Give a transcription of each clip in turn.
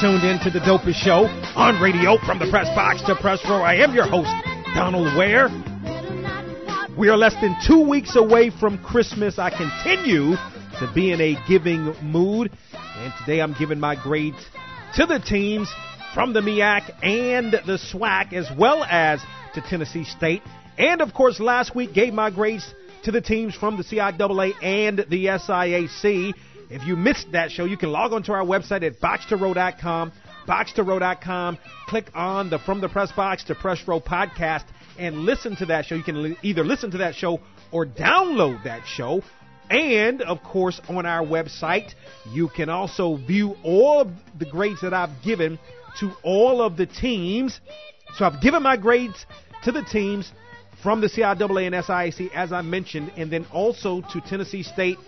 You're tuned in to the dopest show on radio from the press box to press row. I am your host, Donald Ware. We are less than two weeks away from Christmas. I continue to be in a giving mood, and today I'm giving my grades to the teams from the MEAC and the SWAC, as well as to Tennessee State. And of course, last week gave my grades to the teams from the CIAA and the SIAC. If you missed that show, you can log on to our website at box2row.com, box2row.com, click on the From the Press Box to Press Row podcast, and listen to that show. You can either listen to that show or download that show. And of course, on our website, you can also view all of the grades that I've given to all of the teams. So I've given my grades to the teams from the CIAA and SIAC, as I mentioned, and then also to Tennessee State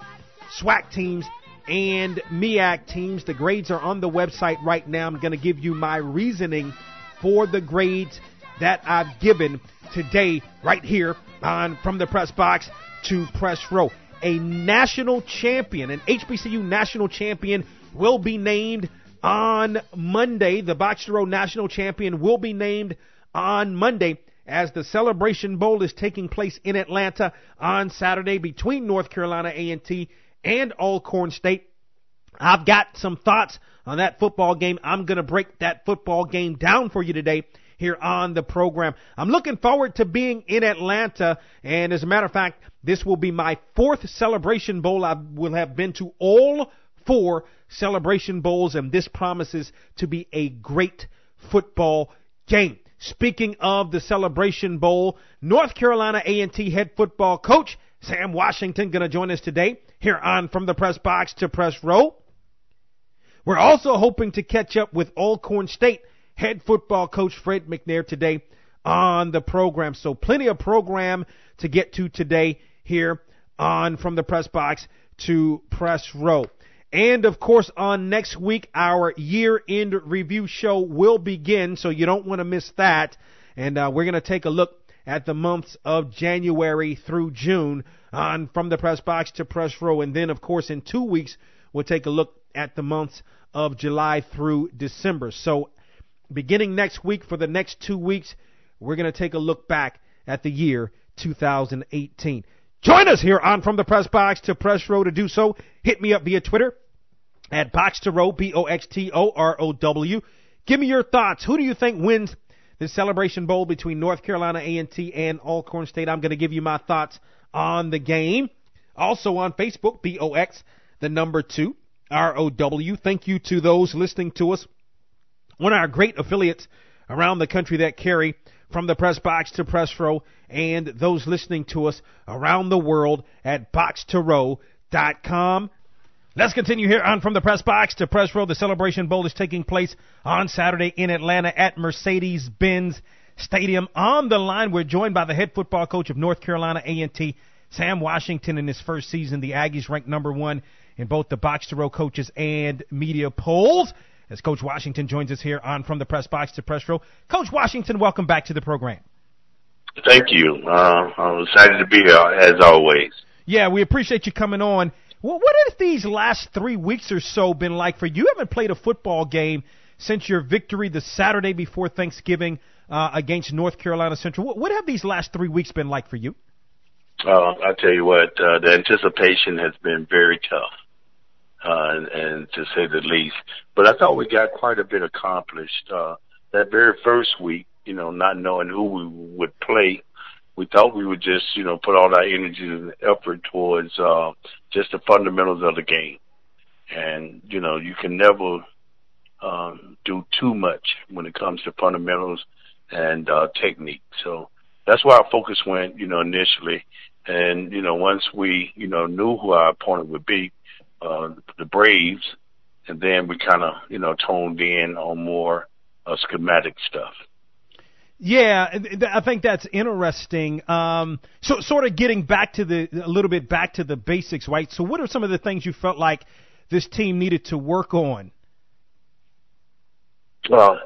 SWAC teams and MEAC teams. The grades are on the website right now. I'm going to give you my reasoning for the grades that I've given today, right here on From the Press Box to Press Row. A national champion, an HBCU national champion, will be named on Monday. The Box Row national champion will be named on Monday as the Celebration Bowl is taking place in Atlanta on Saturday between North Carolina A&T and Alcorn State. I've got some thoughts on that football game. I'm going to break that football game down for you today here on the program. I'm looking forward to being in Atlanta, and as a matter of fact, this will be my fourth Celebration Bowl. I will have been to all four Celebration Bowls, and this promises to be a great football game. Speaking of the Celebration Bowl, North Carolina A&T head football coach Sam Washington going to join us today here on From the Press Box to Press Row. We're also hoping to catch up with Alcorn State head football coach Fred McNair today on the program. So plenty of program to get to today here on From the Press Box to Press Row. And of course, on next week, our year end review show will begin, so you don't want to miss that. And uh, we're going to take a look at the months of January through June on From the Press Box to Press Row. And then, of course, in two weeks, we'll take a look at the months of July through December. So, beginning next week for the next two weeks, we're going to take a look back at the year 2018. Join us here on From the Press Box to Press Row to do so. Hit me up via Twitter at Box to Row, B O X T O R O W. Give me your thoughts. Who do you think wins the Celebration Bowl between North Carolina A&T and Alcorn State? I'm going to give you my thoughts on the game. Also on Facebook, B O X, the number two, R O W. Thank you to those listening to us. One of our great affiliates around the country that carry from the press box to press row and those listening to us around the world at box2row.com. Let's continue here on from the press box to press row. The Celebration Bowl is taking place on Saturday in Atlanta at Mercedes-Benz Stadium. On the line, we're joined by the head football coach of North Carolina A&T, Sam Washington. In his first season, the Aggies ranked number one in both the box to row coaches and media polls. As Coach Washington joins us here on from the press box to press row. Coach Washington, welcome back to the program. Thank you. Uh, I'm excited to be here as always. Yeah, we appreciate you coming on. Well, what have these last three weeks or so been like for you? You haven't played a football game since your victory the Saturday before Thanksgiving uh, against North Carolina Central. What, what have these last three weeks been like for you? Uh, I tell you what, uh, the anticipation has been very tough. uh, and, and to say the least. But I thought we got quite a bit accomplished. Uh, that very first week, you know, not knowing who we would play, we thought we would just, you know, put all our energy and effort towards uh, just the fundamentals of the game. And you know, you can never um, do too much when it comes to fundamentals and uh, technique. So that's where our focus went, you know, initially. And you know, once we, you know, knew who our opponent would be, uh, the Braves, and then we kind of, you know, toned in on more uh, schematic stuff. Yeah, I think that's interesting. Um, so, sort of getting back to the a little bit back to the basics, right? So, what are some of the things you felt like this team needed to work on? Well,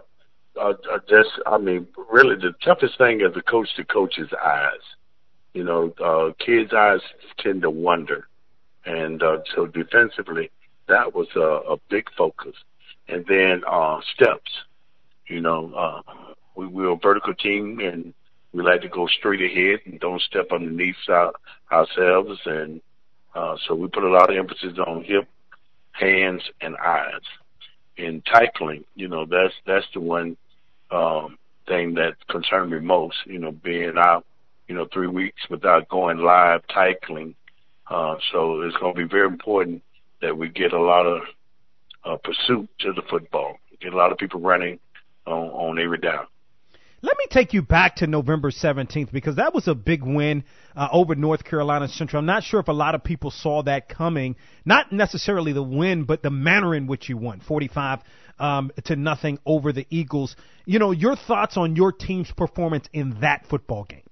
uh, I just, I mean, really, the toughest thing as a coach to coach's eyes. You know, uh, kids' eyes tend to wonder, and uh, so defensively, that was a, a big focus. And then uh, steps. You know, uh, we, we're a vertical team, and we like to go straight ahead and don't step underneath our, ourselves. And uh, so we put a lot of emphasis on hip, hands, and eyes. In tackling, you know, that's that's the one um, thing that concerned me most. You know, being out, you know, three weeks without going live tackling. Uh, so it's going to be very important that we get a lot of uh, pursuit to the football. Get a lot of people running on, on every down. Let me take you back to November 17th because that was a big win uh, over North Carolina Central. I'm not sure if a lot of people saw that coming. Not necessarily the win, but the manner in which you won, 45 um, to nothing over the Eagles. You know, your thoughts on your team's performance in that football game?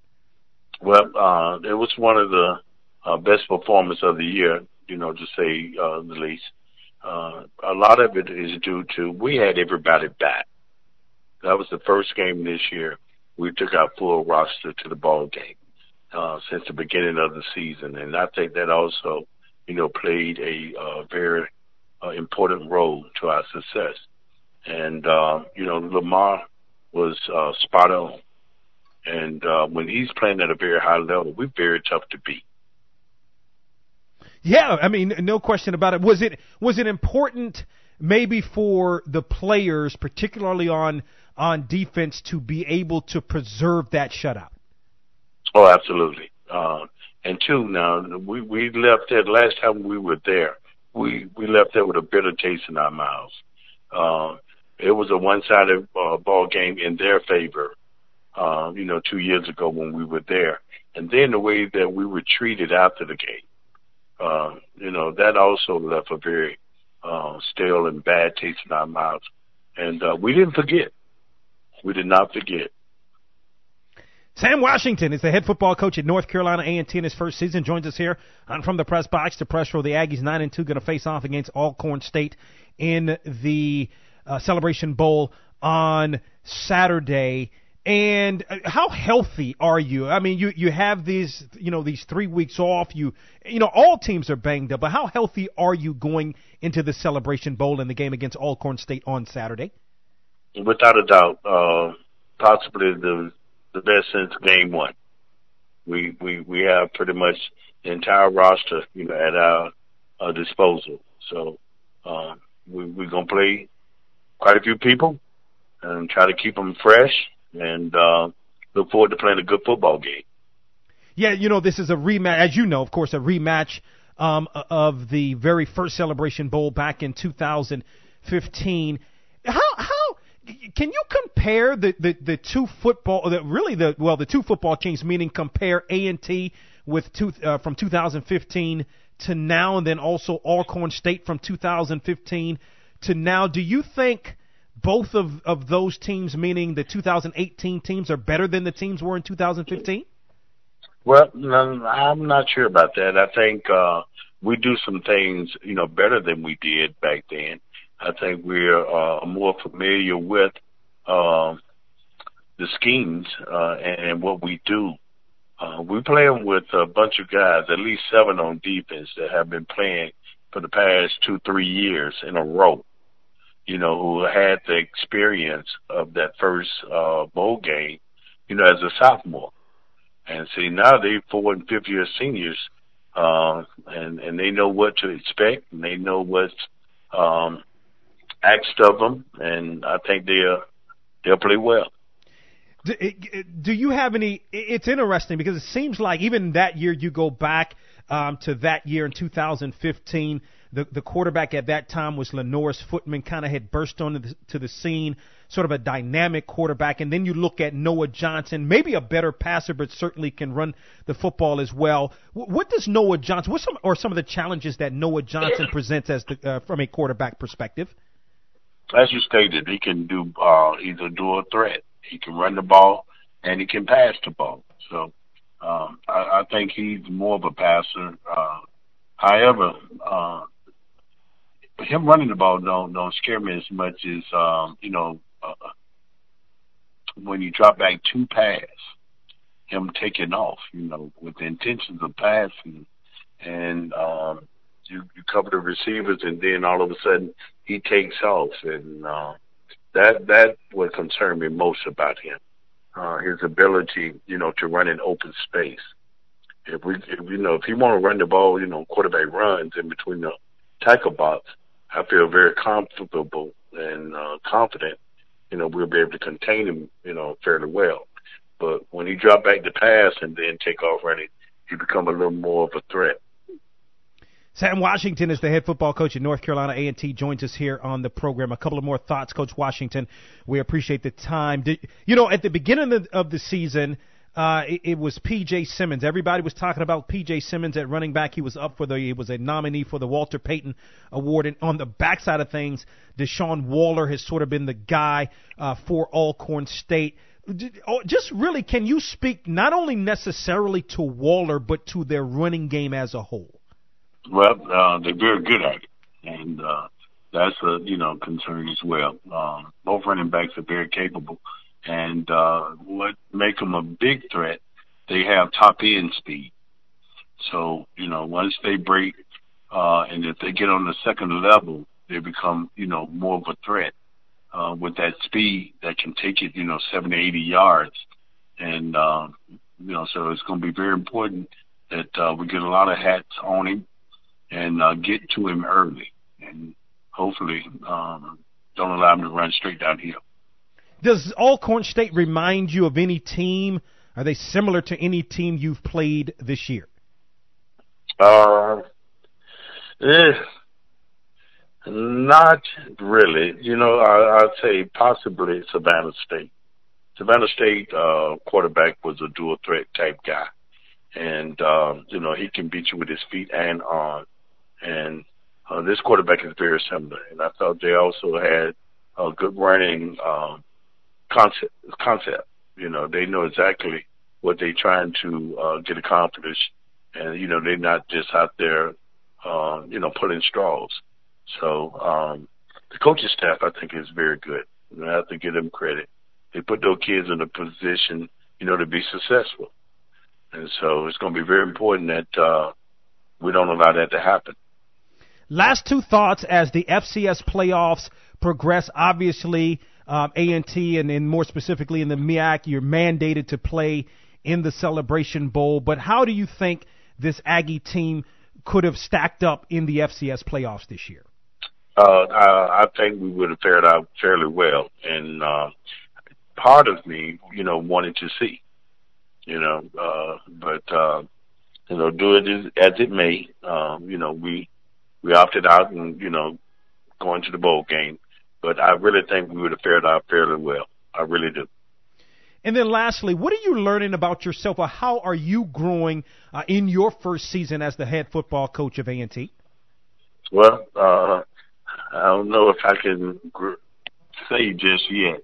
Well, uh, it was one of the uh, best performances of the year, you know, to say uh, the least. Uh, a lot of it is due to we had everybody back. That was the first game this year. We took our full roster to the ball game uh, since the beginning of the season, and I think that also, you know, played a uh, very uh, important role to our success. And uh, you know, Lamar was uh, spot on, and uh, when he's playing at a very high level, we're very tough to beat. Yeah, I mean, no question about it. Was it was it important? maybe for the players, particularly on on defense, to be able to preserve that shutout? Oh, absolutely. Uh, and two, now we we left there last time we were there. We we left there with a bitter taste in our mouths. Uh, it was a one-sided uh, ball game in their favor. Uh, you know, two years ago when we were there, and then the way that we were treated after the game. Uh, you know, that also left a very uh, stale and bad taste in our mouths. And uh, we didn't forget. We did not forget. Sam Washington is the head football coach at North Carolina A&T in his first season. Joins us here on From the Press Box to Press Row. The Aggies 9 and 2 going to face off against Alcorn State in the uh, Celebration Bowl on Saturday. And uh, how healthy are you? I mean, you you have these you know these three weeks off. You you know all teams are banged up, but how healthy are you going into the Celebration Bowl in the game against Alcorn State on Saturday? Without a doubt, uh, possibly the the best since game one. We we we have pretty much the entire roster, you know, at our uh, disposal. So uh, we we're gonna play quite a few people and try to keep them fresh and uh, look forward to playing a good football game. Yeah, you know, this is a rematch, as you know, of course, a rematch um, of the very first Celebration Bowl back in 2015. How how can you compare the, the, the two football, the, really the well the two football teams, meaning compare A and T with two, uh, from 2015 to now, and then also Alcorn State from 2015 to now. Do you think both of, of those teams, meaning the 2018 teams, are better than the teams were in 2015? Well, I'm not sure about that. I think uh, we do some things, you know, better than we did back then. I think we're uh, more familiar with uh, the schemes uh, and what we do. Uh, we're playing with a bunch of guys, at least seven on defense, that have been playing for the past two, three years in a row you know, who had the experience of that first uh, bowl game, you know, as a sophomore. And see, now they four and fifth year seniors, uh, and and they know what to expect, and they know what's um, asked of them, and I think they'll they'll play well. Do, do you have any? It's interesting because it seems like even that year you go back um, to that year in 2015. The, the quarterback at that time was Lenorris Footman, kind of had burst onto the, to the scene, sort of a dynamic quarterback. And then you look at Noah Johnson, maybe a better passer, but certainly can run the football as well. What does Noah Johnson, what some, or some of the challenges that Noah Johnson presents as the, uh, from a quarterback perspective? As you stated, he can do uh, either dual threat. He can run the ball and he can pass the ball. So um, I, I think he's more of a passer. Uh, however, uh, him running the ball don't don't scare me as much as um, you know uh, when you drop back to pass, him taking off, you know, with the intentions of passing, and um, you you cover the receivers, and then all of a sudden he takes off, and uh, that that would concern me most about him. Uh, his ability, you know, to run in open space. If we, if, you know, if he want to run the ball, you know, quarterback runs in between the tackle box, I feel very comfortable and uh, confident. You know, we'll be able to contain him, you know, fairly well. But when he drop back to pass and then take off running, he become a little more of a threat. Sam Washington is the head football coach at North Carolina A&T. Joins us here on the program. A couple of more thoughts, Coach Washington. We appreciate the time. Did, you know, at the beginning of the, of the season, uh, it, it, was P.J. Simmons. Everybody was talking about P.J. Simmons at running back. He was up for the, he was a nominee for the Walter Payton Award. And on the backside of things, Deshaun Waller has sort of been the guy uh, for Alcorn State. Oh, just really, can you speak not only necessarily to Waller, but to their running game as a whole? Well, uh, they're very good at it, and uh, that's a you know concern as well. Um, both running backs are very capable, and uh, what make them a big threat, they have top end speed. So you know once they break, uh, and if they get on the second level, they become you know more of a threat uh, with that speed that can take it you know 70, 80 yards, and uh, you know so it's going to be very important that uh, we get a lot of hats on him and uh, get to him early, and hopefully um, don't allow him to run straight downhill. Does Alcorn State remind you of any team? Are they similar to any team you've played this year? Uh, eh, not really. You know, I, I'd say possibly Savannah State. Savannah State uh, quarterback was a dual threat type guy, and um, you know he can beat you with his feet and arm. And uh, this quarterback is very similar. And I thought they also had a good running um, concept. Concept, you know, they know exactly what they're trying to uh, get accomplished, and you know they're not just out there, uh, you know, pulling straws. So um, the coaching staff, I think, is very good. I have to give them credit. They put those kids in a position, you know, to be successful. And so it's going to be very important that uh, we don't allow that to happen. Last two thoughts as the FCS playoffs progress. Obviously, um, A&T and, more specifically in the MEAC, you're mandated to play in the Celebration Bowl. But how do you think this Aggie team could have stacked up in the FCS playoffs this year? Uh, I, I think we would have fared out fairly well, and uh, part of me, you know, wanted to see, you know, uh, but uh, you know, do it as, as it may, um, you know, we we opted out and, you know, going to the bowl game. But I really think we would have fared out fairly well. I really do. And then lastly, what are you learning about yourself or how are you growing uh, in your first season as the head football coach of A&T? Well, uh, I don't know if I can gr- say just yet.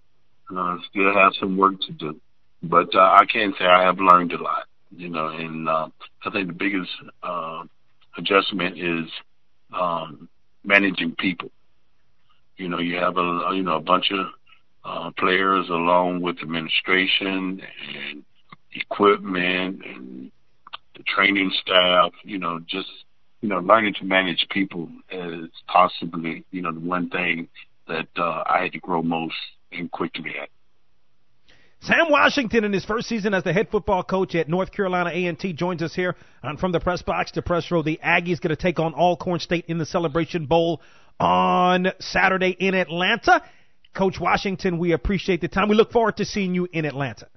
Uh, still have some work to do. But uh, I can say I have learned a lot, you know, and uh, I think the biggest uh, adjustment is um, managing people. You know, you have a you know a bunch of uh, players along with administration and equipment and the training staff. You know, just you know, learning to manage people is possibly you know the one thing that uh, I had to grow most and quickly at. Sam Washington in his first season as the head football coach at North Carolina A&T joins us here on From the Press Box to Press Row. The Aggies going to take on Alcorn State in the Celebration Bowl on Saturday in Atlanta. Coach Washington, we appreciate the time. We look forward to seeing you in Atlanta.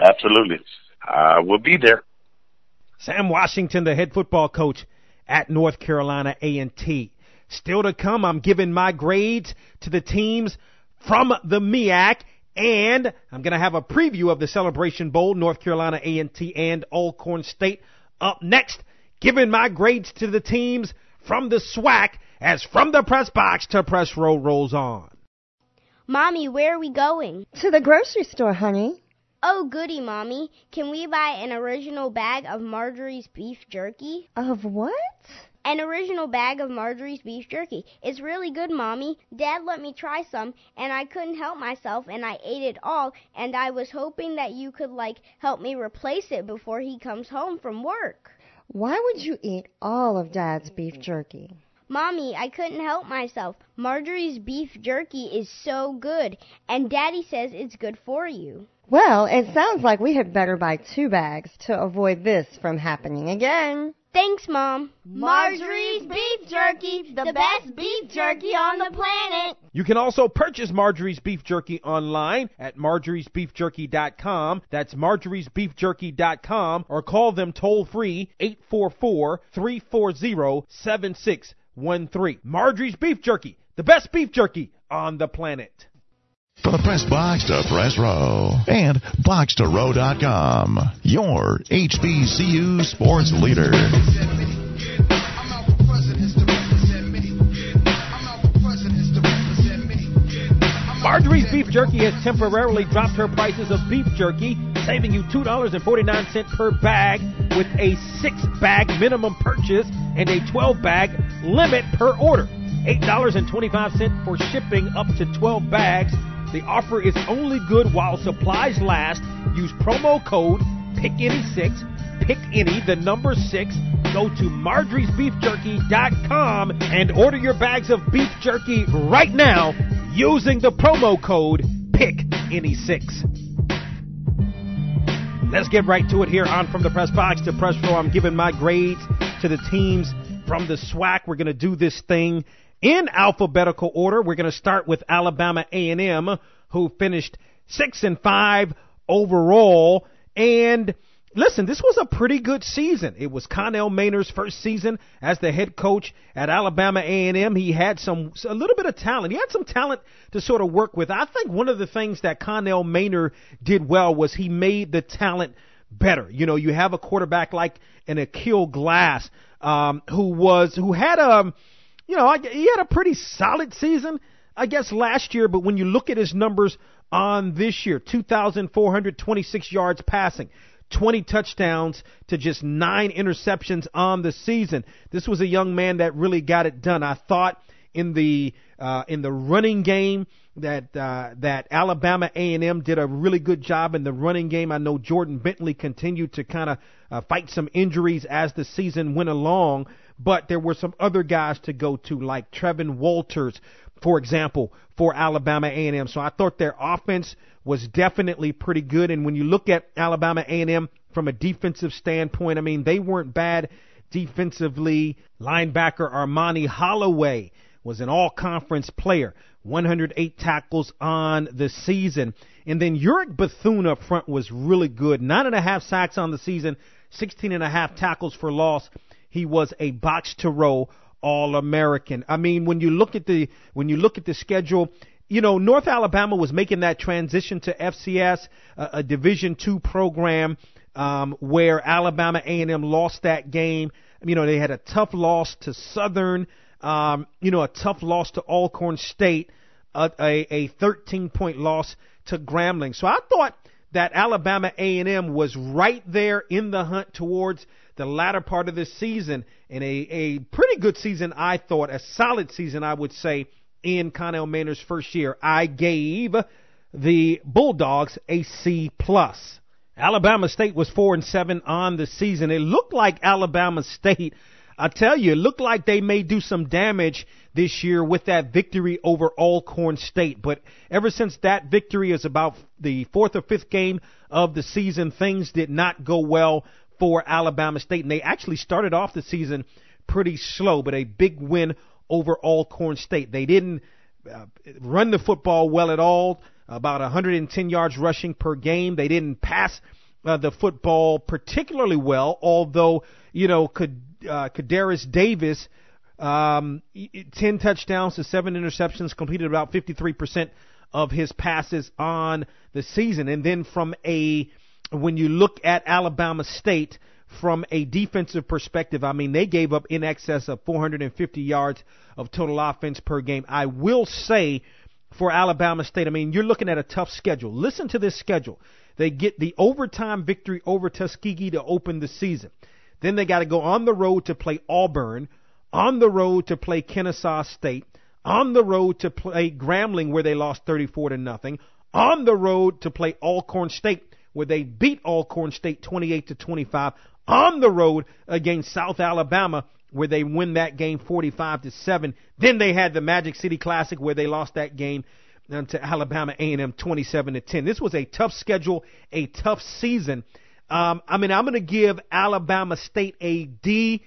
Absolutely. I will be there. Sam Washington, the head football coach at North Carolina A&T. Still to come, I'm giving my grades to the teams from the MEAC and I'm going to have a preview of the Celebration Bowl, North Carolina A&T and Alcorn State up next, giving my grades to the teams from the SWAC as from the press box to press row rolls on. Mommy, where are we going? To the grocery store, honey. Oh, goody, Mommy. Can we buy an original bag of Marjorie's beef jerky? Of what? An original bag of Marjorie's beef jerky. It's really good, Mommy. Dad let me try some, and I couldn't help myself, and I ate it all, and I was hoping that you could, like, help me replace it before he comes home from work. Why would you eat all of Dad's beef jerky? Mommy, I couldn't help myself. Marjorie's beef jerky is so good, and Daddy says it's good for you. Well, it sounds like we had better buy two bags to avoid this from happening again. Thanks, Mom. Marjorie's Beef Jerky, the best beef jerky on the planet. You can also purchase Marjorie's Beef Jerky online at marjoriesbeefjerky.com. That's marjoriesbeefjerky.com or call them toll free 844 340 7613. Marjorie's Beef Jerky, the best beef jerky on the planet. From the press box to press row and box2row.com, your HBCU sports leader. Marjorie's Beef Jerky has temporarily dropped her prices of beef jerky, saving you $2.49 per bag with a six bag minimum purchase and a 12 bag limit per order. $8.25 for shipping up to 12 bags. The offer is only good while supplies last. Use promo code PICKANY6, pick any, the number 6. Go to marjoriesbeefjerky.com and order your bags of beef jerky right now using the promo code PICKANY6. Let's get right to it here on From the Press Box to Press Row. I'm giving my grades to the teams from the SWAC. We're going to do this thing in alphabetical order. We're going to start with Alabama A&M, who finished six and five overall. And listen, this was a pretty good season. It was Connell Maynard's first season as the head coach at Alabama A&M. He had some a little bit of talent. He had some talent to sort of work with. I think one of the things that Connell Maynard did well was he made the talent better. You know, you have a quarterback like an Aqeel Glass um, who was who had a you know, he had a pretty solid season, I guess, last year, but when you look at his numbers on this year, 2,426 yards passing, 20 touchdowns to just nine interceptions on the season. This was a young man that really got it done. I thought in the uh, in the running game that uh, that Alabama A&M did a really good job in the running game. I know Jordan Bentley continued to kind of uh, fight some injuries as the season went along, but there were some other guys to go to, like Trevin Walters, for example, for Alabama A&M. So I thought their offense was definitely pretty good. And when you look at Alabama A&M from a defensive standpoint, I mean they weren't bad defensively. Linebacker Armani Holloway was an all-conference player, 108 tackles on the season. And then Yurick Bethune up front was really good, nine and a half sacks on the season, 16 and a half tackles for loss he was a box to row All American. I mean, when you look at the when you look at the schedule, you know, North Alabama was making that transition to FCS, a, a Division two program, um, where Alabama A&M lost that game. You know, they had a tough loss to Southern, um, you know, a tough loss to Alcorn State, a, a, a 13 point loss to Grambling. So I thought that Alabama A&M was right there in the hunt towards the latter part of this season in a, a pretty good season, I thought, a solid season, I would say, in Connell Maynard's first year. I gave the Bulldogs a C plus. Alabama State was four and seven on the season. It looked like Alabama State I tell you, it looked like they may do some damage this year with that victory over Alcorn State. But ever since that victory is about the fourth or fifth game of the season, things did not go well for Alabama State. And they actually started off the season pretty slow, but a big win over Alcorn State. They didn't uh, run the football well at all, about 110 yards rushing per game. They didn't pass uh, the football particularly well, although, you know, uh, Kadaris Davis, um, 10 touchdowns to 7 interceptions, completed about 53% of his passes on the season. And then from a, when you look at Alabama State, from a defensive perspective, I mean, they gave up in excess of 450 yards of total offense per game. I will say for Alabama State, I mean, you're looking at a tough schedule. Listen to this schedule. They get the overtime victory over Tuskegee to open the season. Then they got to go on the road to play Auburn, on the road to play Kennesaw State, on the road to play Grambling where they lost 34 to nothing, on the road to play Alcorn State where they beat Alcorn State 28 to 25, on the road against South Alabama where they win that game 45 to 7. Then they had the Magic City Classic where they lost that game to Alabama A&M 27 to 10. This was a tough schedule, a tough season. Um, I mean, I'm going to give Alabama State a D,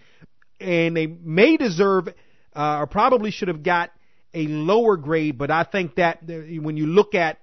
and they may deserve, uh, or probably should have got a lower grade. But I think that when you look at,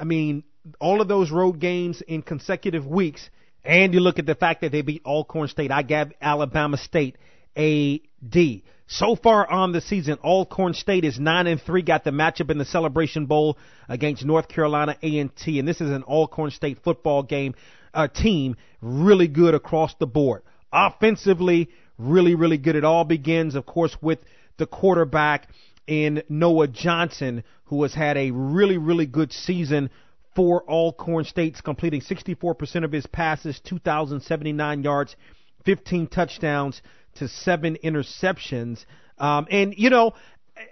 I mean, all of those road games in consecutive weeks, and you look at the fact that they beat Alcorn State, I gave Alabama State a D. So far on the season, Alcorn State is nine and three. Got the matchup in the Celebration Bowl against North Carolina A&T, and this is an Alcorn State football game uh, team. Really good across the board. Offensively, really really good. It all begins, of course, with the quarterback in Noah Johnson, who has had a really really good season for Alcorn State's completing 64% of his passes, 2,079 yards, 15 touchdowns to seven interceptions. Um, and, you know,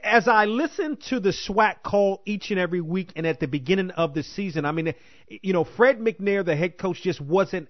as I listen to the SWAC call each and every week and at the beginning of the season, I mean, you know, Fred McNair, the head coach, just wasn't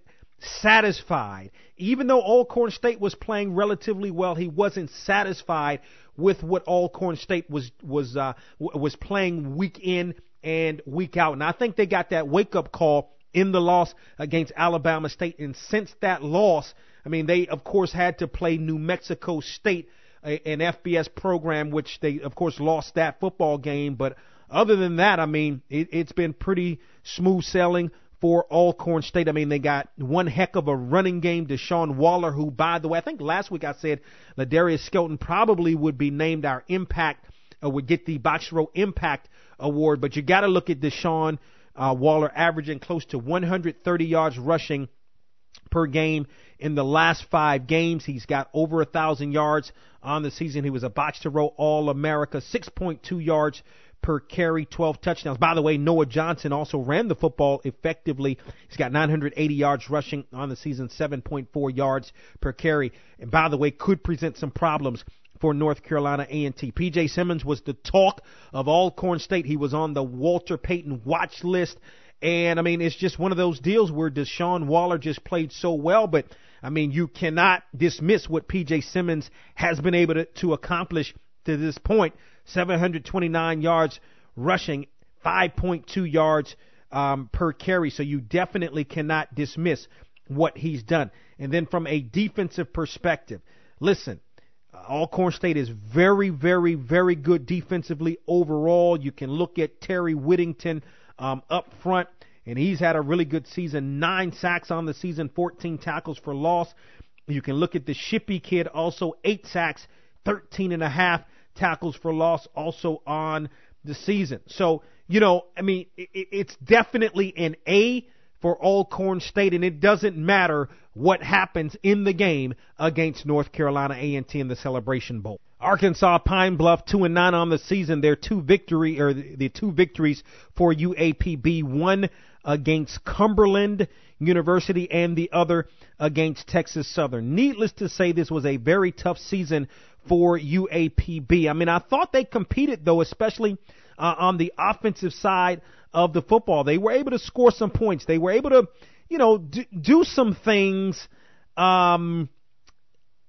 satisfied. Even though Alcorn State was playing relatively well, he wasn't satisfied with what Alcorn State was was uh, was playing week in and week out. And I think they got that wake up call in the loss against Alabama State. And since that loss, I mean, they of course had to play New Mexico State, an FBS program, which they of course lost that football game. But other than that, I mean, it, it's been pretty smooth sailing for Alcorn State. I mean, they got one heck of a running game. Deshaun Waller, who, by the way, I think last week I said Ladarius Skelton probably would be named our impact, uh, would get the Box Row Impact Award. But you got to look at Deshaun uh, Waller averaging close to 130 yards rushing per game in the last five games. He's got over a thousand yards on the season. He was a box to row All America, 6.2 yards per carry, 12 touchdowns. By the way, Noah Johnson also ran the football effectively. He's got 980 yards rushing on the season, 7.4 yards per carry. And by the way, could present some problems for North Carolina A&T. PJ Simmons was the talk of Alcorn State. He was on the Walter Payton watch list and I mean, it's just one of those deals where Deshaun Waller just played so well, but I mean, you cannot dismiss what PJ Simmons has been able to, to accomplish to this point 729 yards rushing, 5.2 yards um, per carry. So you definitely cannot dismiss what he's done. And then from a defensive perspective, listen, Alcorn State is very, very, very good defensively overall. You can look at Terry Whittington um, up front, and he's had a really good season. Nine sacks on the season, 14 tackles for loss. You can look at the Shippy kid, also eight sacks, 13 and a half tackles for loss, also on the season. So, you know, I mean, it, it's definitely an A for Alcorn State, and it doesn't matter what happens in the game against North Carolina A&T in the Celebration Bowl. Arkansas Pine Bluff two and nine on the season. Their two victory or the two victories for UAPB. One against Cumberland University and the other against Texas Southern. Needless to say, this was a very tough season for UAPB. I mean, I thought they competed though, especially uh, on the offensive side of the football. They were able to score some points. They were able to, you know, do, do some things. Um,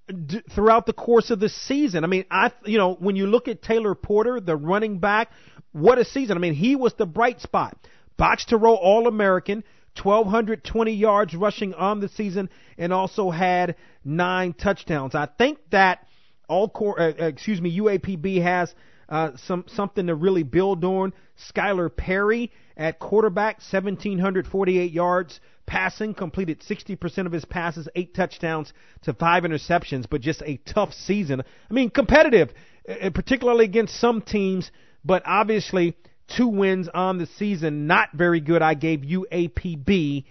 d- throughout the course of the season. I mean, I you know when you look at Taylor Porter, the running back, what a season! I mean, he was the bright spot, box to row All American. 1,220 yards rushing on the season, and also had nine touchdowns. I think that all core, uh, excuse me, UAPB has uh, some something to really build on. Skylar Perry at quarterback, 1,748 yards passing, completed 60% of his passes, eight touchdowns to five interceptions, but just a tough season. I mean, competitive, uh, particularly against some teams, but obviously two wins on the season, not very good. I gave UAPB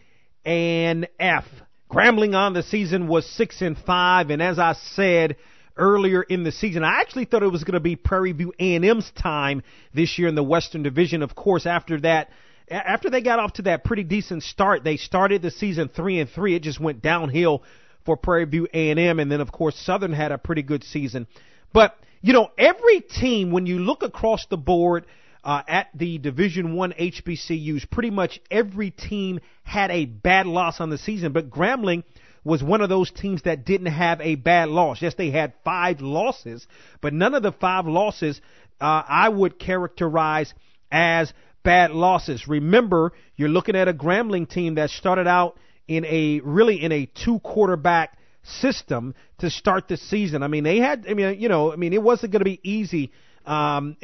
an F. Grambling on the season was six and five, and as I said earlier in the season, I actually thought it was going to be Prairie View A&M's time this year in the Western Division. Of course, after that after they got off to that pretty decent start, they started the season three and three. It just went downhill for Prairie View A&M, and then of course Southern had a pretty good season. But you know, every team when you look across the board uh, at the Division One HBCUs, pretty much every team had a bad loss on the season. But Grambling was one of those teams that didn't have a bad loss. Yes, they had five losses, but none of the five losses uh, I would characterize as bad losses. Remember, you're looking at a Grambling team that started out in a really in a two quarterback system to start the season. I mean, they had, I mean, you know, I mean, it wasn't going to be easy um,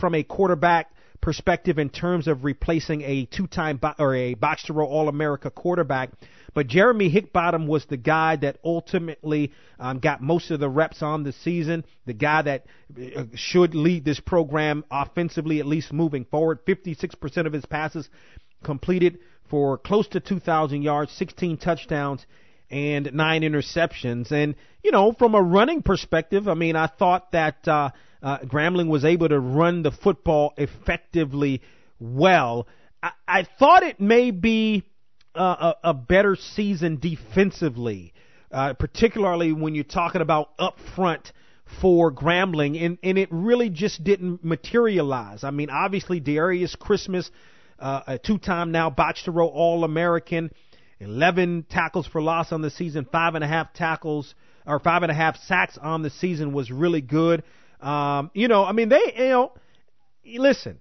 from a quarterback perspective in terms of replacing a two-time bo- or a box to row All-America quarterback. But Geremy Hickbottom was the guy that ultimately um, got most of the reps on the season, the guy that uh, should lead this program offensively, at least moving forward. 56% of his passes completed for close to 2,000 yards, 16 touchdowns, and nine interceptions. And, you know, from a running perspective, I mean, I thought that uh, uh, Grambling was able to run the football effectively well. I, I thought it may be uh, a, a better season defensively, uh, particularly when you're talking about up front for Grambling, and, and it really just didn't materialize. I mean, obviously, Darius Christmas, uh, a two-time now box to row All-American, 11 tackles for loss on the season, five and a half tackles or five and a half sacks on the season was really good. Um, you know, I mean, they, you know, listen,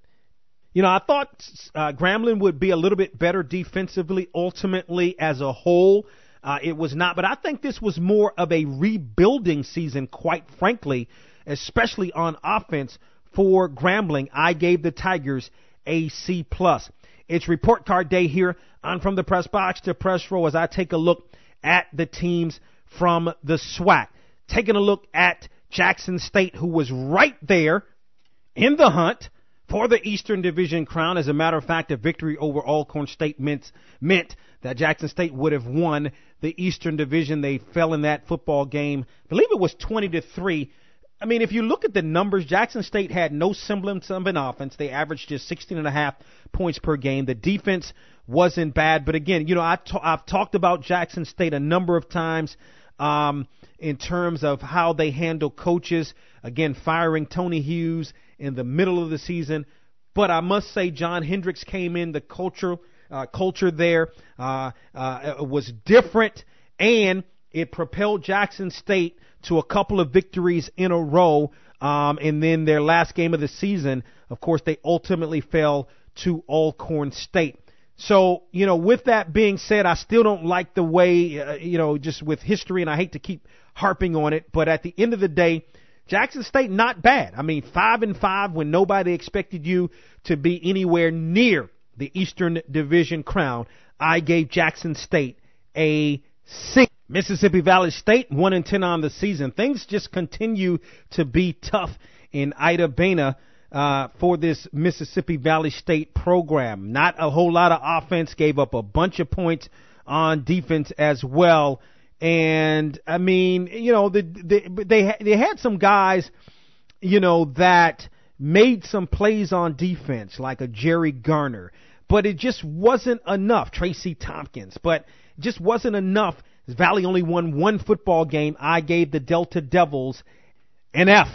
you know, I thought uh, Grambling would be a little bit better defensively ultimately as a whole. Uh, it was not, but I think this was more of a rebuilding season, quite frankly, especially on offense for Grambling. I gave the Tigers a C plus. It's report card day here on From the Press Box to Press Row as I take a look at the teams from the SWAC. Taking a look at Jackson State, who was right there in the hunt for the Eastern Division crown. As a matter of fact, a victory over Alcorn State meant, meant that Jackson State would have won the Eastern Division. They fell in that football game. I believe it was 20 to 3. I mean, if you look at the numbers, Jackson State had no semblance of an offense. They averaged just 16 and a half points per game. The defense wasn't bad, but again, you know, I t- I've talked about Jackson State a number of times um, in terms of how they handle coaches. Again, firing Tony Hughes in the middle of the season. But I must say, John Hendricks came in. The culture, uh, culture there uh, uh, was different, and it propelled Jackson State to a couple of victories in a row. Um, and then their last game of the season, of course, they ultimately fell to Alcorn State. So, you know, with that being said, I still don't like the way, uh, you know, just with history, and I hate to keep harping on it, but at the end of the day, Jackson State not bad. I mean, five and five when nobody expected you to be anywhere near the Eastern Division crown. I gave Jackson State a C. Mississippi Valley State one and ten on the season. Things just continue to be tough in Itta Bena uh, for this Mississippi Valley State program. Not a whole lot of offense. Gave up a bunch of points on defense as well. And I mean, you know, the, the, they they had some guys, you know, that made some plays on defense, like a Jerry Garner, but it just wasn't enough. Tracy Tompkins, but just wasn't enough. Valley only won one football game. I gave the Delta Devils an F.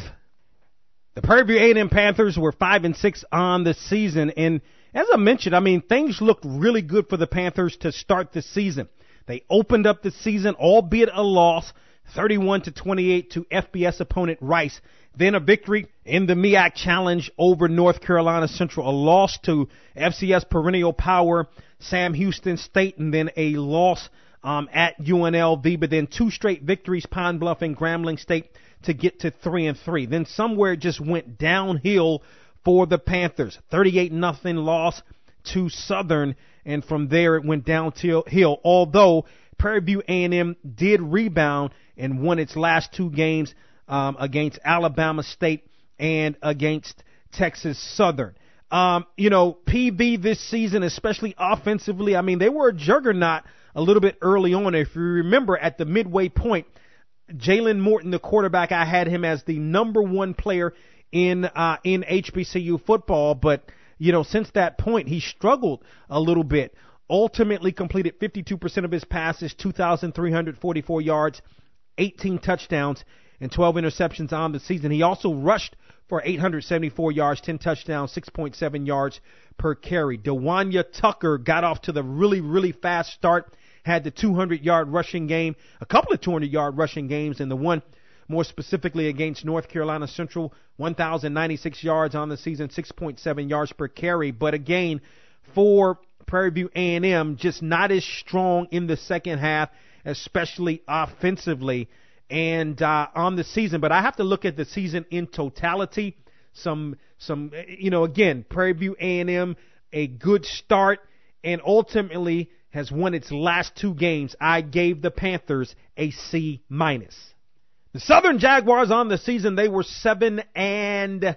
The Prairie View A&M Panthers were five and six on the season, and as I mentioned, I mean things looked really good for the Panthers to start the season. They opened up the season, albeit a loss, 31 to 28 to FBS opponent Rice. Then a victory in the MEAC Challenge over North Carolina Central, a loss to FCS perennial power Sam Houston State, and then a loss um, at UNLV. But then two straight victories, Pine Bluff and Grambling State, to get to three and three. Then somewhere it just went downhill for the Panthers. 38 nothing loss to Southern, and from there it went downhill. Although Prairie View A&M did rebound and won its last two games um, against Alabama State and against Texas Southern. Um, you know, PV this season, especially offensively, I mean, they were a juggernaut a little bit early on. If you remember at the midway point, Jalen Morton, the quarterback, I had him as the number one player in uh, in HBCU football, but you know since that point he struggled a little bit. Ultimately completed 52% of his passes, 2,344 yards, 18 touchdowns, and 12 interceptions on the season. He also rushed for 874 yards, 10 touchdowns, 6.7 yards per carry. Dewanya Tucker got off to the really, really fast start, had the 200 yard rushing game, a couple of 200 yard rushing games, and the one more specifically against North Carolina Central, 1,096 yards on the season, 6.7 yards per carry. But again, for Prairie View A&M, just not as strong in the second half, especially offensively and uh, on the season. But I have to look at the season in totality. Some, some, you know, again, Prairie View A&M, a good start, and ultimately has won its last two games. I gave the Panthers a C minus. The Southern Jaguars on the season, they were seven and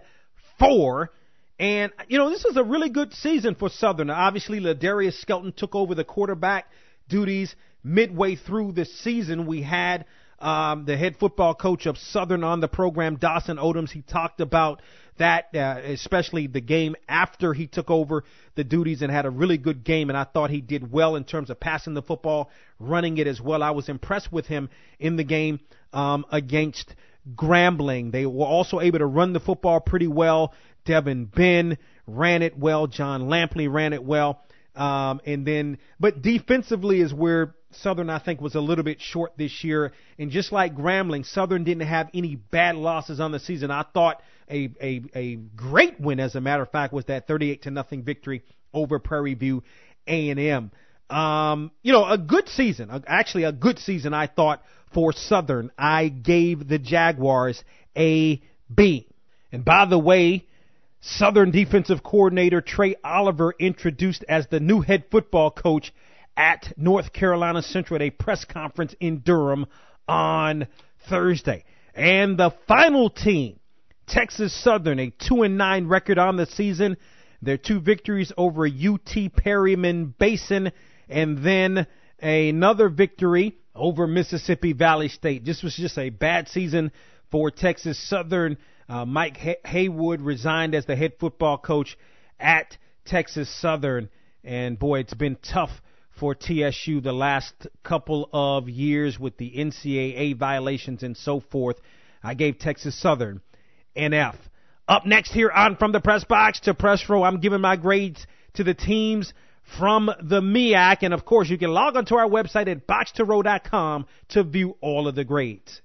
four. And, you know, this is a really good season for Southern. Obviously, Ladarius Skelton took over the quarterback duties midway through the season. We had um, the head football coach of Southern on the program, Dawson Odums. He talked about that, uh, especially the game after he took over the duties and had a really good game. And I thought he did well in terms of passing the football, running it as well. I was impressed with him in the game um, against Grambling. They were also able to run the football pretty well. Devin Ben ran it well. John Lampley ran it well. Um, and then, but defensively is where Southern, I think, was a little bit short this year. And just like Grambling, Southern didn't have any bad losses on the season. I thought a, a, a great win, as a matter of fact, was that 38 to nothing victory over Prairie View A&M. Um, you know, a good season, actually a good season, I thought, for Southern. I gave the Jaguars a B. And by the way, Southern defensive coordinator Trey Oliver introduced as the new head football coach at North Carolina Central at a press conference in Durham on Thursday. And the final team, Texas Southern, a 2 and 9 record on the season. Their two victories over UT Permian Basin and then another victory over Mississippi Valley State. This was just a bad season for Texas Southern. Uh, Mike Hay- Haywood resigned as the head football coach at Texas Southern. And boy, it's been tough for TSU the last couple of years with the NCAA violations and so forth. I gave Texas Southern an F. Up next here on From the Press Box to Press Row, I'm giving my grades to the teams from the MEAC. And of course, you can log onto our website at box2row.com to view all of the grades.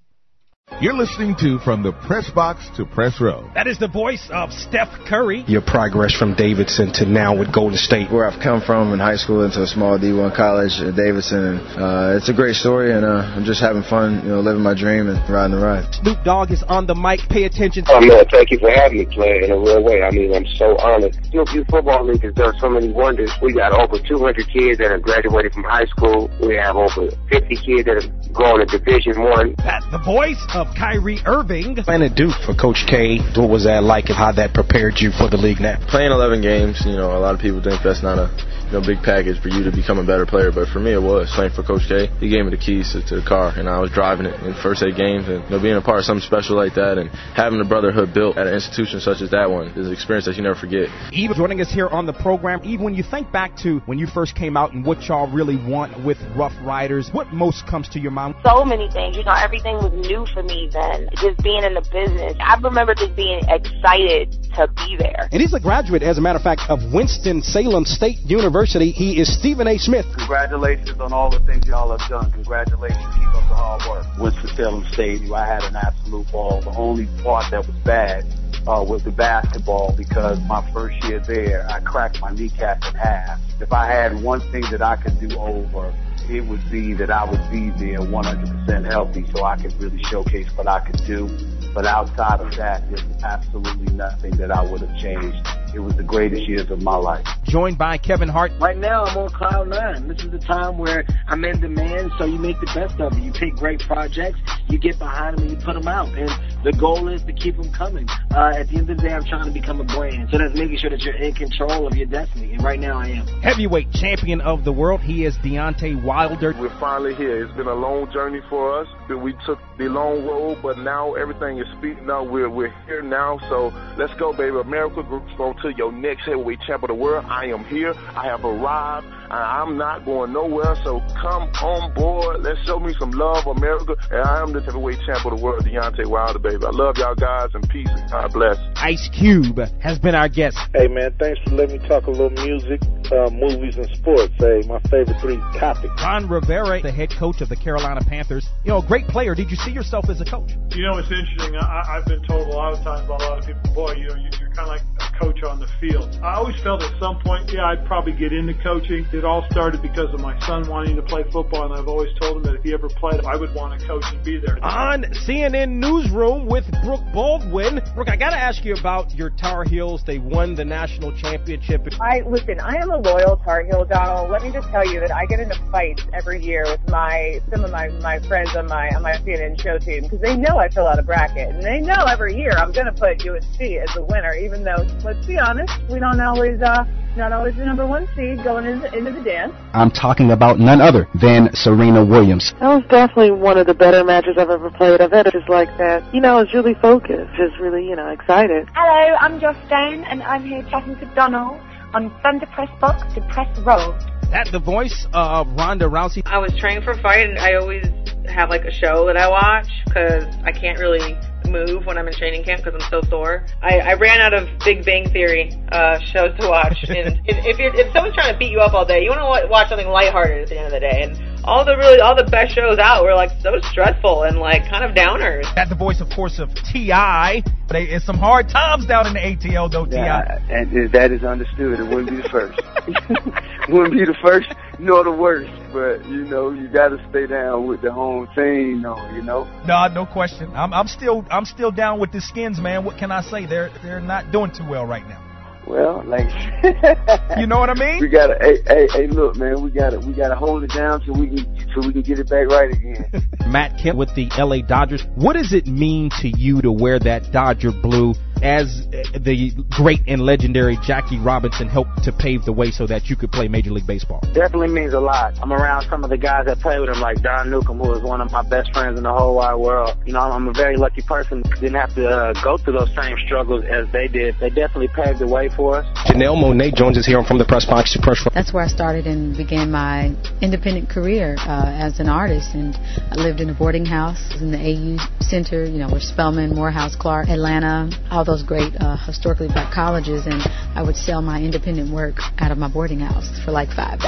You're listening to From the Press Box to Press Row. That is the voice of Steph Curry. Your progress from Davidson to now with Golden State. Where I've come from in high school into a small D1 college at Davidson. Uh, it's a great story, and uh, I'm just having fun, you know, living my dream and riding the ride. Snoop Dogg is on the mic. Pay attention. Oh, man, thank you for having me play in a real way. I mean, I'm so honored. Hillview Football League has done so many wonders. We got over 200 kids that have graduated from high school. We have over 50 kids that have gone to Division One. That's the voice of Kyrie Irving. Playing at Duke for Coach K, what was that like and how that prepared you for the league now? Playing 11 games, you know, a lot of people think that's not a you know, big package for you to become a better player, but for me it was. Playing for Coach K, he gave me the keys to, to the car, and I was driving it in the first eight games, and you know, being a part of something special like that, and having the brotherhood built at an institution such as that one is an experience that you never forget. Eve joining us here on the program. Eve, when you think back to when you first came out and what y'all really want with Ruff Ryders, what most comes to your mind? So many things. You know, everything was new for me then. Just being in the business, I remember just being excited to be there. And he's a graduate, as a matter of fact, of Winston Salem State University. University. He is Stephen A. Smith. Congratulations on all the things y'all have done. Congratulations. Keep up the hard work. Winston-Salem State, I had an absolute ball. The only part that was bad uh, was the basketball because my first year there, I cracked my kneecap in half. If I had one thing that I could do over, it would be that I would be there 100% healthy so I could really showcase what I could do. But outside of that, there's absolutely nothing that I would have changed. It was the greatest years of my life. Joined by Kevin Hart. Right now, I'm on cloud nine. This is the time where I'm in demand, so you make the best of it. You pick great projects, you get behind them, and you put them out. And the goal is to keep them coming. Uh, at the end of the day, I'm trying to become a brand. So that's making sure that you're in control of your destiny. And right now, I am. Heavyweight champion of the world. He is Deontay Wilder. We're finally here. It's been a long journey for us. We took the long road, but now everything is speeding up. We're, we're here now. So let's go, baby. America Group's on to your next heavyweight champ of the world. I am here. I have arrived. I'm not going nowhere. So come on board. Let's show me some love, America. And I am the heavyweight champ of the world, Deontay Wilder, baby. I love y'all guys and peace. God bless. Ice Cube has been our guest. Hey, man, thanks for letting me talk a little music, uh, movies, and sports. Hey, my favorite three topics. Ron Rivera, the head coach of the Carolina Panthers. You know, a great player. Did you see yourself as a coach? You know, it's interesting. I, I've been told a lot of times by a lot of people, boy, you know, you're kind of like a coach on the field. I always felt at some point, yeah, I'd probably get into coaching. It all started because of my son wanting to play football, and I've always told him that if he ever played, I would want to coach and be there. On CNN Newsroom with Brooke Baldwin. Brooke, I got to ask you about your Tar Heels. They won the national championship. I listen. I am a loyal Tar Heel, Donald. Let me just tell you that I get into fights every year with my some of my my friends on my on my CNN show team because they know I fill out a bracket, and they know every year I'm going to put UNC as the winner, even though let's be honest, we don't always uh not always the number one seed going into, into the dance. I'm talking about none other than Serena Williams. That was definitely one of the better matches I've ever played. I've had it just like that. You know, I was really focused, just really, you know, excited. Hello, I'm Joss Stone, and I'm here chatting to Donald on Thunder Press Box to Press Row. That the voice of Ronda Rousey. I was training for a fight, and I always have like a show that I watch because I can't really move when I'm in training camp because I'm so sore. I, I ran out of Big Bang Theory uh, shows to watch, and if if, you're, if someone's trying to beat you up all day, you want to watch something lighthearted at the end of the day. And all the really all the best shows out were like so stressful and like kind of downers. That the voice, of course, of T.I. But it's some hard times down in the ATL, though. Yeah, Ti. and that is understood. It wouldn't be the first. wouldn't be the first nor the worst. But you know, you got to stay down with the home team, though. You know. No, no question. I'm, I'm still, I'm still down with the Skins, man. What can I say? They're, they're not doing too well right now. Well, like you know what I mean. We gotta, hey, hey, hey, look, man, we gotta, we gotta hold it down so we can, so we can get it back right again. Matt Kemp with the L.A. Dodgers. What does it mean to you to wear that Dodger blue? As the great and legendary Jackie Robinson helped to pave the way so that you could play Major League Baseball. Definitely means a lot. I'm around some of the guys that play with him, like Don Newcombe, who is one of my best friends in the whole wide world. You know, I'm a very lucky person. Didn't have to uh, go through those same struggles as they did. They definitely paved the way for us. Janelle Monáe joins us here from the Press Box to Press. That's where I started and began my independent career uh, as an artist. And I lived in a boarding house in the AU Center, you know, where Spelman, Morehouse, Clark, Atlanta, all those great uh, historically black colleges. And I would sell my independent work out of my boarding house for like $5.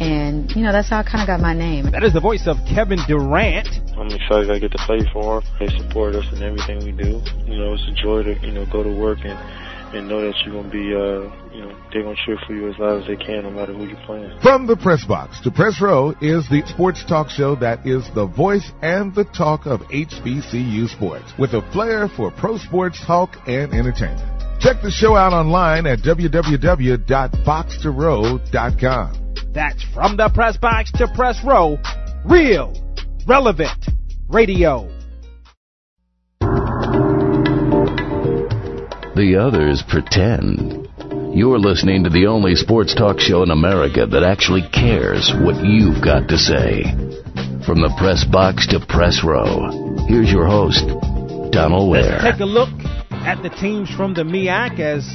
And, you know, that's how I kind of got my name. That is the voice of Kevin Durant. I'm excited I get to play for them. They support us in everything we do. You know, it's a joy to, you know, go to work and and know that you're going to be, uh, you know, they're going to cheer for you as loud as they can no matter who you're playing. From the press box to press row is the sports talk show that is the voice and the talk of HBCU sports with a flair for pro sports talk and entertainment. Check the show out online at www.boxtorow.com. That's from the press box to press row, real, relevant radio. The others pretend. You're listening to the only sports talk show in America that actually cares what you've got to say. From the press box to press row, here's your host, Donald Ware. Let's take a look at the teams from the MEAC as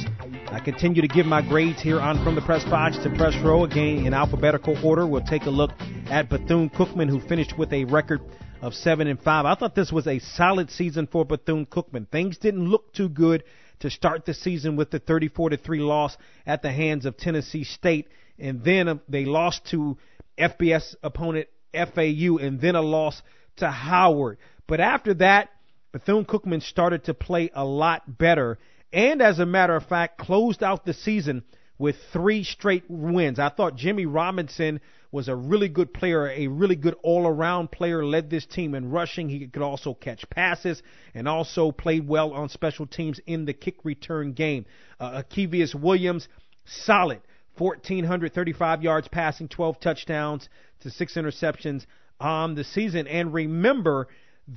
I continue to give my grades here on From the Press Box to Press Row. Again, in alphabetical order, we'll take a look at Bethune-Cookman, who finished with a record of 7 and 5. I thought this was a solid season for Bethune-Cookman. Things didn't look too good to start the season with the 34 to 3 loss at the hands of Tennessee State. and then uh, they lost to FBS opponent FAU, and then a loss to Howard. But after that, Bethune Cookman started to play a lot better, and as a matter of fact, closed out the season with three straight wins. I thought Jimmy Robinson was a really good player, a really good all around player, led this team in rushing. He could also catch passes and also played well on special teams in the kick return game. Uh, Akevious Williams, solid. 1,435 yards passing, 12 touchdowns to six interceptions on the season. And remember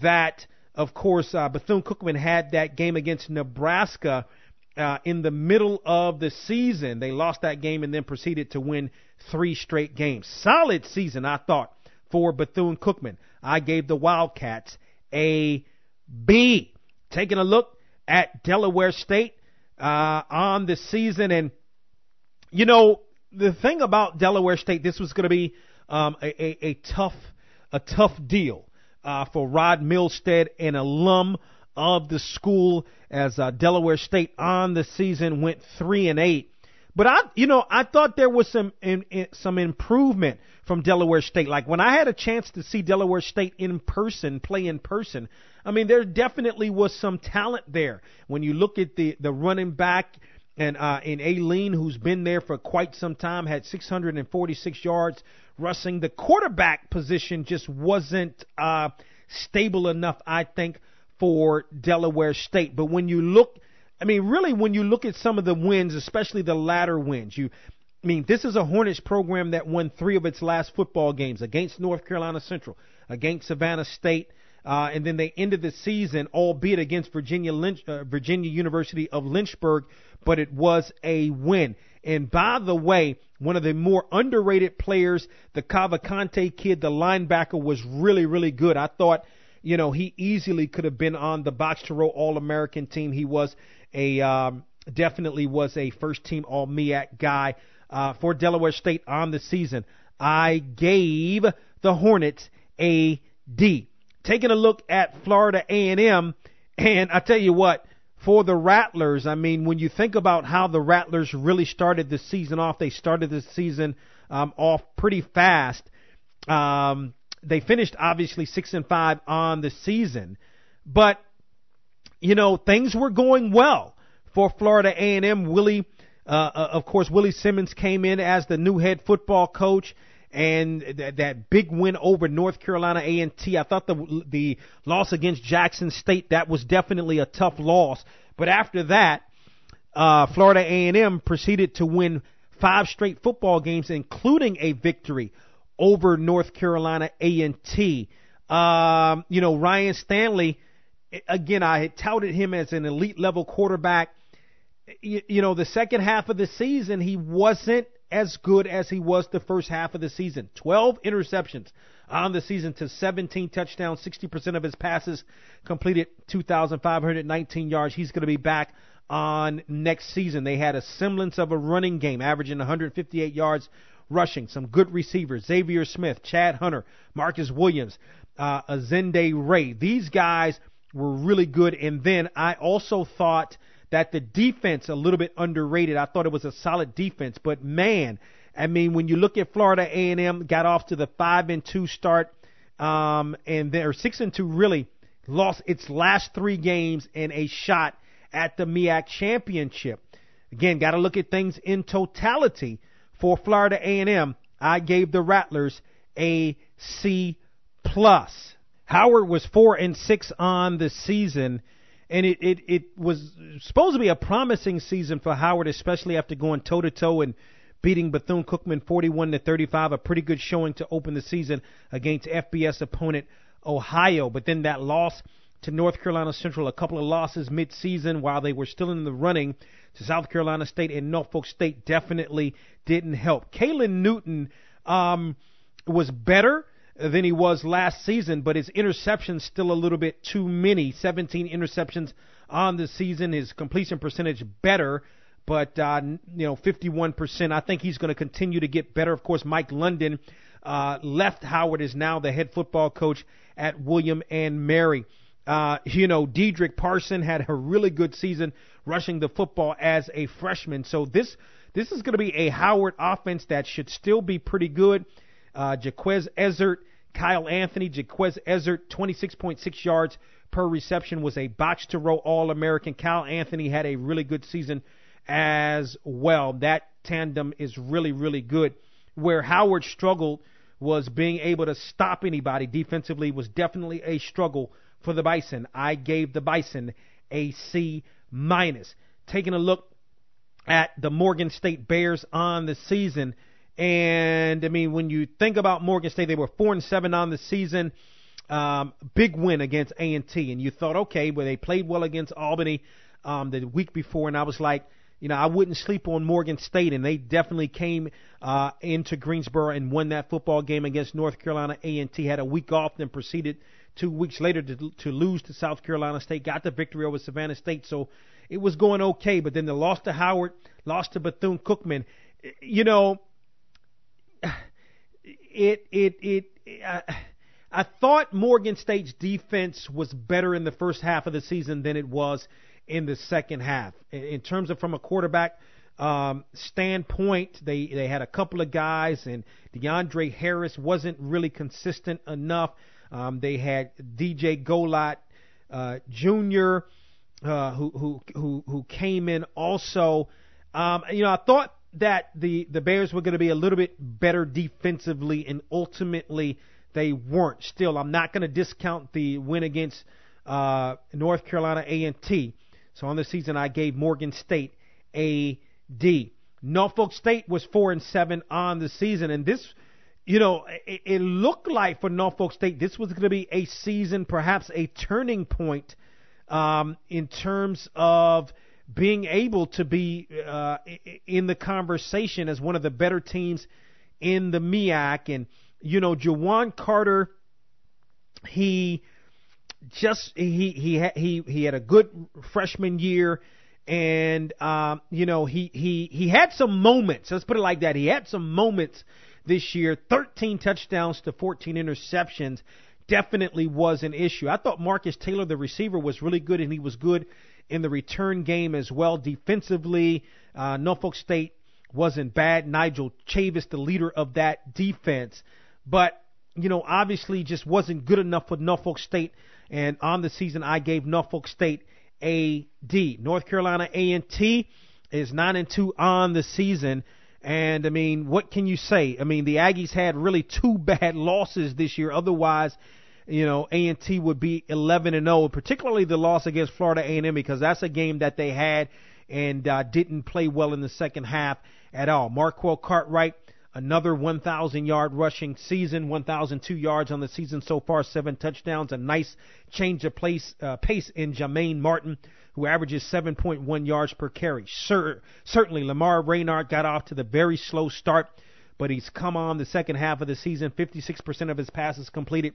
that, of course, uh, Bethune Cookman had that game against Nebraska uh, in the middle of the season. They lost that game and then proceeded to win three straight games. Solid season, I thought, for Bethune Cookman. I gave the Wildcats a B. Taking a look at Delaware State uh, on the season, and you know the thing about Delaware State, this was going to be um, a, a, a tough a tough deal uh, for Rod Milstead, an alum of the school as uh, Delaware State on the season went three and eight. But I, you know, I thought there was some in, in, some improvement from Delaware State. Like when I had a chance to see Delaware State in person, play in person, I mean, there definitely was some talent there. When you look at the the running back and uh, in Aileen, who's been there for quite some time, had 646 yards rushing. The quarterback position just wasn't uh, stable enough, I think, for Delaware State. But when you look, I mean, really, when you look at some of the wins, especially the latter wins, you, I mean, this is a Hornets program that won three of its last football games against North Carolina Central, against Savannah State, uh, and then they ended the season, albeit against Virginia Lynch, uh, Virginia University of Lynchburg, but it was a win. And by the way, one of the more underrated players, the Cavalcante kid, the linebacker, was really, really good. I thought you know, he easily could have been on the box to row All American team. He was a um, definitely was a first team All MEAC guy uh, for Delaware State on the season. I gave the Hornets a D. Taking a look at Florida A&M, and I tell you what, for the Rattlers, I mean, when you think about how the Rattlers really started the season off, they started the season um, off pretty fast. Um, they finished obviously six and five on the season, but you know things were going well for Florida A&M. Willie, uh, uh, of course, Willie Simmons came in as the new head football coach, and th- that big win over North Carolina A&T. I thought the the loss against Jackson State that was definitely a tough loss, but after that, uh, Florida A&M proceeded to win five straight football games, including a victory over North Carolina A&T. Um, you know, Ryan Stanley, again, I had touted him as an elite level quarterback. You, you know, the second half of the season, he wasn't as good as he was the first half of the season. 12 interceptions on the season to 17 touchdowns, 60% of his passes completed, 2,519 yards. He's going to be back on next season. They had a semblance of a running game, averaging 158 yards rushing. Some good receivers: Xavier Smith, Chad Hunter, Marcus Williams, uh, Azende Ray. These guys were really good. And then I also thought that the defense a little bit underrated. I thought it was a solid defense, but man, I mean, when you look at Florida A&M, got off to the five and two start, um, and they're six and two really lost its last three games and a shot at the MEAC championship. Again, got to look at things in totality for Florida A&M, I gave the Rattlers a C plus. Howard was four and six on the season, and it, it it was supposed to be a promising season for Howard, especially after going toe to toe and beating Bethune Cookman 41 to 35, a pretty good showing to open the season against FBS opponent Ohio. But then that loss to North Carolina Central, a couple of losses mid-season while they were still in the running to South Carolina State and Norfolk State definitely didn't help. Caylin Newton um, was better than he was last season, but his interceptions still a little bit too many. 17 interceptions on the season. His completion percentage better, but uh, you know 51%. I think he's going to continue to get better. Of course, Mike London uh, left Howard is now the head football coach at William and Mary. Uh, you know, Dedrick Parson had a really good season rushing the football as a freshman. So this this is going to be a Howard offense that should still be pretty good. Uh, Jaquez Ezzard, Kyle Anthony, Jaquez Ezzard, 26.6 yards per reception, was a box to row All American. Kyle Anthony had a really good season as well. That tandem is really, really good. Where Howard struggled was being able to stop anybody defensively was definitely a struggle for the Bison. I gave the Bison a C minus. Taking a look at the Morgan State Bears on the season, and I mean when you think about Morgan State, they were four and seven on the season. Um, big win against A and T, and you thought, okay, well they played well against Albany um, the week before, and I was like, you know, I wouldn't sleep on Morgan State, and they definitely came uh, into Greensboro and won that football game against North Carolina. A&T had a week off, then proceeded two weeks later to, to lose to South Carolina State, got the victory over Savannah State, so it was going okay. But then the loss to Howard, lost to Bethune Cookman, you know, it it it. Uh, I thought Morgan State's defense was better in the first half of the season than it was in the second half. In terms of from a quarterback um, standpoint, they they had a couple of guys, and DeAndre Harris wasn't really consistent enough. Um, they had DJ Golat uh, Jr. Uh, who who who who came in also. Um, you know, I thought that the the Bears were going to be a little bit better defensively, and ultimately they weren't. Still, I'm not going to discount the win against uh, North Carolina A&T. So on the season, I gave Morgan State a D. Norfolk State was four and seven on the season, and this, you know, it, it looked like for Norfolk State this was going to be a season, perhaps a turning point um, in terms of being able to be uh, in the conversation as one of the better teams in the MEAC. And you know, Juwan Carter, he just he he he he had a good freshman year and um, you know he he he had some moments. Let's put it like that. He had some moments this year. 13 touchdowns to 14 interceptions definitely was an issue. I thought Marcus Taylor, the receiver, was really good, and he was good in the return game as well. Defensively, uh, Norfolk State wasn't bad. Nigel Chavis, the leader of that defense, but you know obviously just wasn't good enough for Norfolk State and on the season, I gave Norfolk State a D. North Carolina A&T is nine and two on the season. And I mean, what can you say? I mean, the Aggies had really two bad losses this year. Otherwise, you know, A&T would be 11 and 0, particularly the loss against Florida A&M because that's a game that they had and uh, didn't play well in the second half at all. Marquel Cartwright Another 1,000 yard rushing season, 1,002 yards on the season so far, seven touchdowns. A nice change of place, uh, pace in Jermaine Martin, who averages 7.1 yards per carry. Sir, certainly, Lamar Raynard got off to the very slow start, but he's come on the second half of the season. 56% of his passes completed,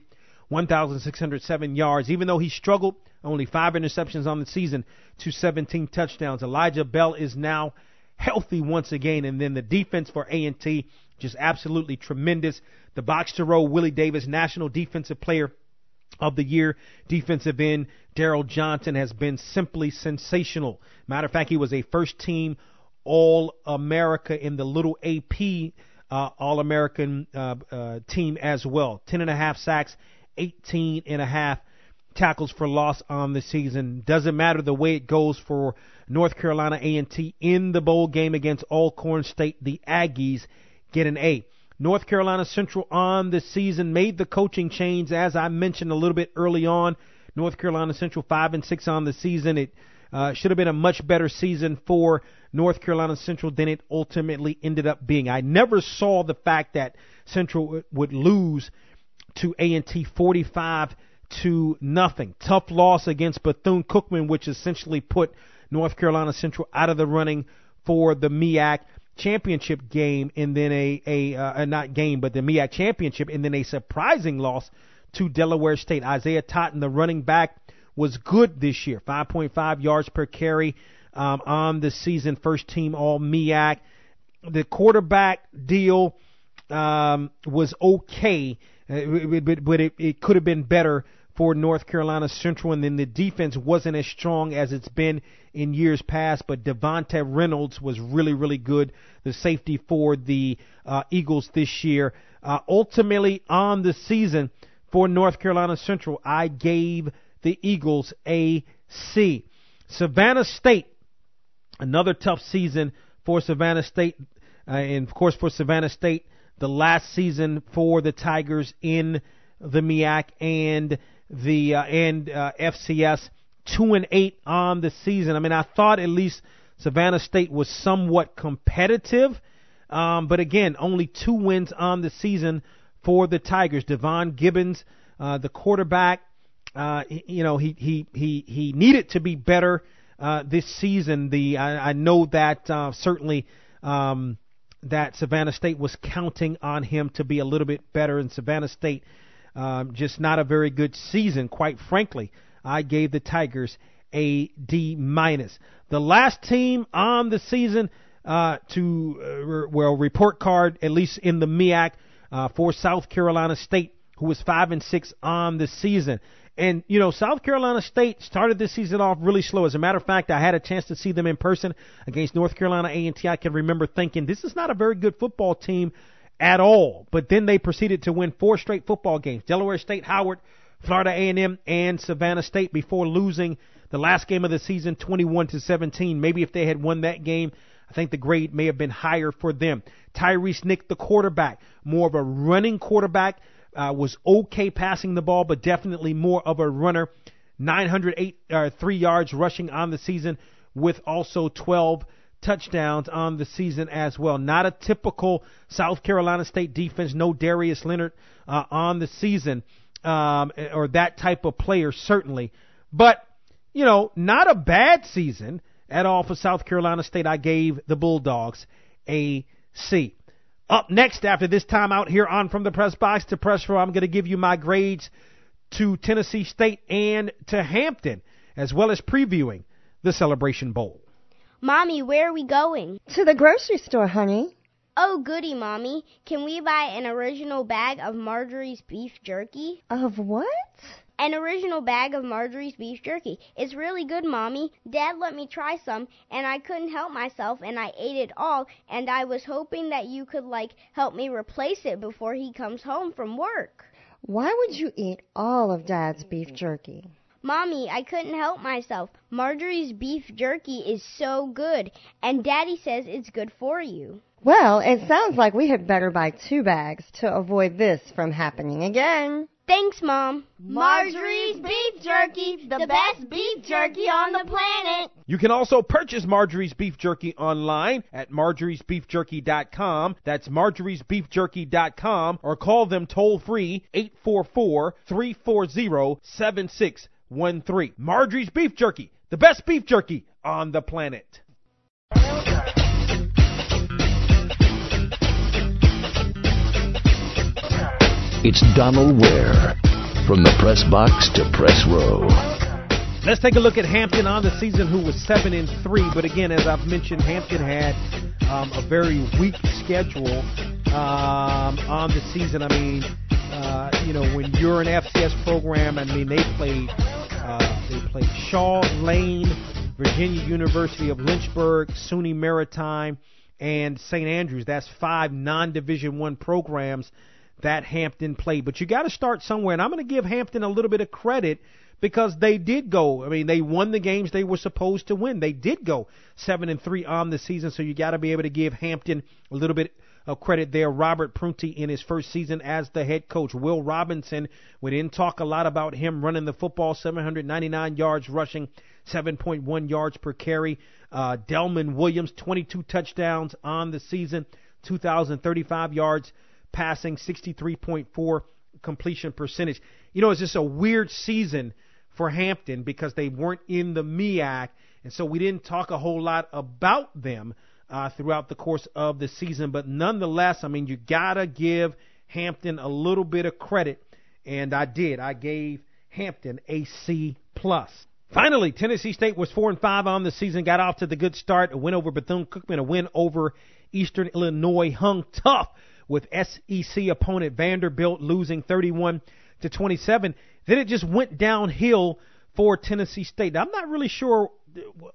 1,607 yards. Even though he struggled, only five interceptions on the season to 17 touchdowns. Elijah Bell is now healthy once again, and then the defense for A&T just absolutely tremendous. The box to row, Willie Davis, National Defensive Player of the Year, defensive end, Daryl Johnson has been simply sensational. Matter of fact, he was a first team All America in the little AP uh, All American uh, uh, team as well. Ten and a half sacks, 18 and a half tackles for loss on the season. Doesn't matter the way it goes for North Carolina A&T in the bowl game against Alcorn State. The Aggies get an A. North Carolina Central on the season made the coaching change as I mentioned a little bit early on. North Carolina Central five and six on the season. It uh, should have been a much better season for North Carolina Central than it ultimately ended up being. I never saw the fact that Central would lose to A&T 45 to nothing. Tough loss against Bethune Cookman, which essentially put North Carolina Central out of the running for the MEAC championship game and then a a uh, not game but the MEAC championship and then a surprising loss to Delaware State. Isaiah Totten, the running back, was good this year, 5.5 yards per carry um, on the season, first team All MEAC. The quarterback deal um, was okay, uh, but, but it, it could have been better for North Carolina Central, and then the defense wasn't as strong as it's been in years past. But Devontae Reynolds was really, really good, the safety for the uh, Eagles this year. Uh, ultimately, on the season for North Carolina Central, I gave the Eagles a C. Savannah State, another tough season for Savannah State, uh, and of course for Savannah State, the last season for the Tigers in the MEAC and the uh, and uh, FCS two and eight on the season. I mean, I thought at least Savannah State was somewhat competitive, um, but again, only two wins on the season for the Tigers. Devon Gibbons, uh, the quarterback, uh, you know, he he he he needed to be better uh, this season. The I, I know that uh, certainly. Um, that Savannah State was counting on him to be a little bit better, and Savannah State um, just not a very good season, quite frankly. I gave the Tigers a D minus. The last team on the season uh, to uh, well report card, at least in the MEAC, uh, for South Carolina State, who was five and six on the season. And you know, South Carolina State started this season off really slow. As a matter of fact, I had a chance to see them in person against North Carolina A&T. I can remember thinking this is not a very good football team at all. But then they proceeded to win four straight football games: Delaware State, Howard, Florida A&M, and Savannah State before losing the last game of the season 21 to 17. Maybe if they had won that game, I think the grade may have been higher for them. Tyrese Nick, the quarterback, more of a running quarterback, uh, was okay passing the ball, but definitely more of a runner. 908 uh, three yards rushing on the season, with also 12 touchdowns on the season as well. Not a typical South Carolina State defense. No Darius Leonard uh, on the season, um, or that type of player certainly. But you know, not a bad season at all for South Carolina State. I gave the Bulldogs a C. Up next, after this time out here on From the Press Box to Press Row, I'm going to give you my grades to Tennessee State and to Hampton, as well as previewing the Celebration Bowl. Mommy, where are we going? To the grocery store, honey. Oh, goody, Mommy. Can we buy an original bag of Marjorie's beef jerky? Of what? An original bag of Marjorie's beef jerky. It's really good, Mommy. Dad let me try some, and I couldn't help myself, and I ate it all, and I was hoping that you could, like, help me replace it before he comes home from work. Why would you eat all of Dad's beef jerky? Mommy, I couldn't help myself. Marjorie's beef jerky is so good, and Daddy says it's good for you. Well, it sounds like we had better buy two bags to avoid this from happening again. Thanks, Mom. Marjorie's Beef Jerky, the best beef jerky on the planet. You can also purchase Marjorie's Beef Jerky online at marjoriesbeefjerky.com. That's marjoriesbeefjerky.com or call them toll free 844 340 7613. Marjorie's Beef Jerky, the best beef jerky on the planet. It's Donald Ware from the press box to press row. Let's take a look at Hampton on the season, who was seven and three. But again, as I've mentioned, Hampton had um, a very weak schedule um, on the season. I mean, uh, you know, when you're an FCS program, I mean, they played uh, they played Shaw, Lane, Virginia University of Lynchburg, SUNY Maritime, and St. Andrews. That's five non-Division One programs that Hampton played. But you got to start somewhere, and I'm going to give Hampton a little bit of credit because they did go. I mean, they won the games they were supposed to win. They did go seven and three on the season, so you got to be able to give Hampton a little bit of credit there. Robert Prunty in his first season as the head coach. Will Robinson, we didn't talk a lot about him running the football, 799 yards rushing, 7.1 yards per carry. Uh, Delman Williams, 22 touchdowns on the season, 2,035 yards passing, 63.4 completion percentage. You know, it's just a weird season for Hampton because they weren't in the MEAC, and so we didn't talk a whole lot about them uh, throughout the course of the season. But nonetheless, I mean, you gotta give Hampton a little bit of credit, and I did. I gave Hampton a C plus. Finally, Tennessee State was four and five on the season, got off to the good start, a win over Bethune Cookman, a win over Eastern Illinois, hung tough with SEC opponent Vanderbilt losing 31 to 27. Then it just went downhill for Tennessee State. Now, I'm not really sure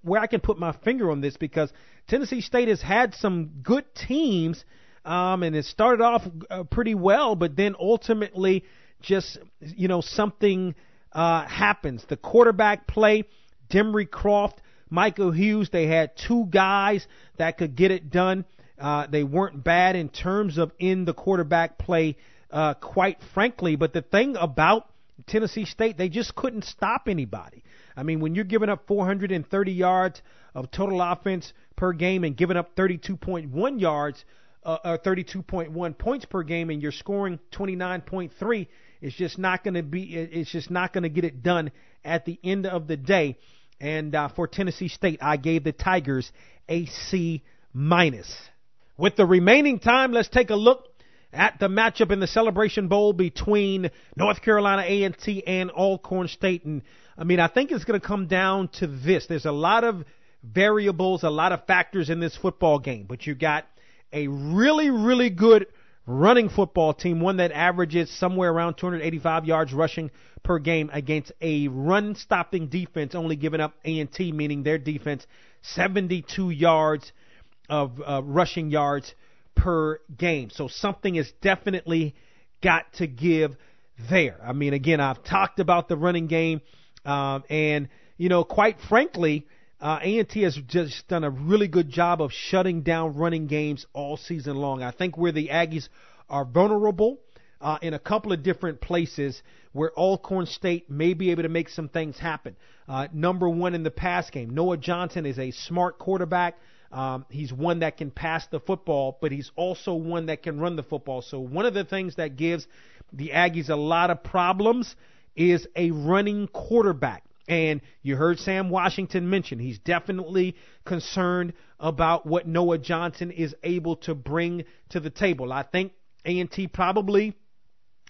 where I can put my finger on this because Tennessee State has had some good teams, um, and it started off uh, pretty well, but then ultimately just you know something uh, happens. The quarterback play, Demry Croft, Michael Hughes, they had two guys that could get it done. Uh, they weren't bad in terms of in the quarterback play, uh, quite frankly. But the thing about Tennessee State, they just couldn't stop anybody. I mean, when you're giving up 430 yards of total offense per game and giving up 32.1 yards, uh, or 32.1 points per game, and you're scoring 29.3, it's just not going to be. It's just not going to get it done at the end of the day. And uh, for Tennessee State, I gave the Tigers a C minus. With the remaining time, let's take a look at the matchup in the Celebration Bowl between North Carolina A&T and Alcorn State. And I mean, I think it's going to come down to this. There's a lot of variables, a lot of factors in this football game, but you got a really, really good running football team, one that averages somewhere around 285 yards rushing per game against a run-stopping defense, only giving up A&T, meaning their defense 72 yards of uh, rushing yards per game. So something has definitely got to give there. I mean, again, I've talked about the running game, um, and you know, quite frankly, uh, A&T has just done a really good job of shutting down running games all season long. I think where the Aggies are vulnerable uh, in a couple of different places where Alcorn State may be able to make some things happen. Uh, number one in the pass game, Noah Johnson is a smart quarterback. Um, he's one that can pass the football, but he's also one that can run the football. So one of the things that gives the Aggies a lot of problems is a running quarterback. And you heard Sam Washington mention he's definitely concerned about what Noah Johnson is able to bring to the table. I think A&T probably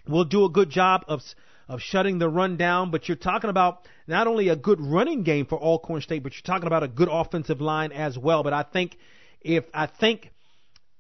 will do a good job of of shutting the run down, but you're talking about not only a good running game for Alcorn State, but you're talking about a good offensive line as well. But I think if I think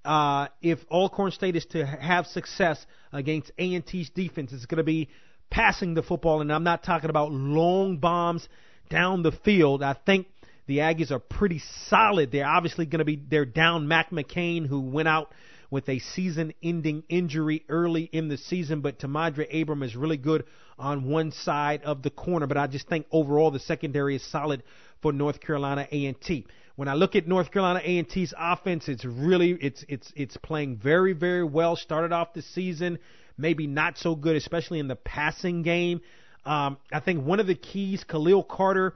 uh, if Alcorn State is to have success against A&T's defense, it's going to be passing the football, and I'm not talking about long bombs down the field. I think the Aggies are pretty solid. They're obviously going to be they're down Mac McCain, who went out with a season-ending injury early in the season, but Tamadre Abram is really good on one side of the corner. But I just think overall the secondary is solid for North Carolina A&T. When I look at North Carolina A&T's offense, it's really it's it's it's playing very very well. Started off the season maybe not so good, especially in the passing game. Um, I think one of the keys, Khalil Carter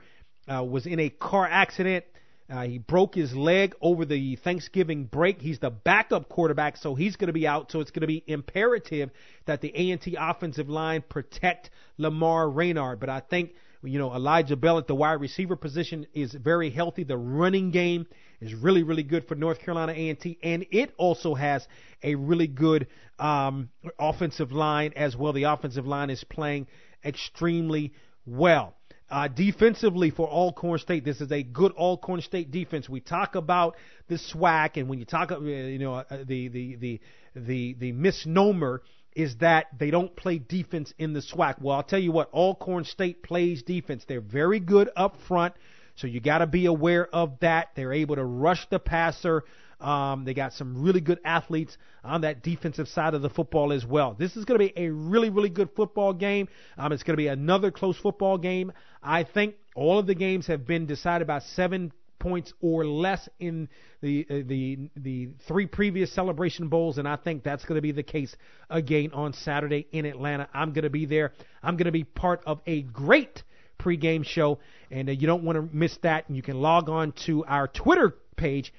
uh, was in a car accident. Uh, he broke his leg over the Thanksgiving break. He's the backup quarterback, so he's going to be out. So it's going to be imperative that the A&T offensive line protect Lamar Raynard. But I think you know Elijah Bell at the wide receiver position is very healthy. The running game is really really good for North Carolina A&T, and it also has a really good um, offensive line as well. The offensive line is playing extremely well. Uh, defensively for Alcorn State, this is a good Alcorn State defense. We talk about the SWAC, and when you talk, uh, you know, uh, the the the the the misnomer is that they don't play defense in the SWAC. Well, I'll tell you what, Alcorn State plays defense. They're very good up front. So you got to be aware of that. They're able to rush the passer. Um, they got some really good athletes on that defensive side of the football as well. This is going to be a really, really good football game. Um, it's going to be another close football game. I think all of the games have been decided by seven points or less in the uh, the the three previous celebration bowls and I think that's going to be the case again on Saturday in Atlanta. I'm going to be there. I'm going to be part of a great pregame show, and uh, you don't want to miss that. And you can log on to our Twitter page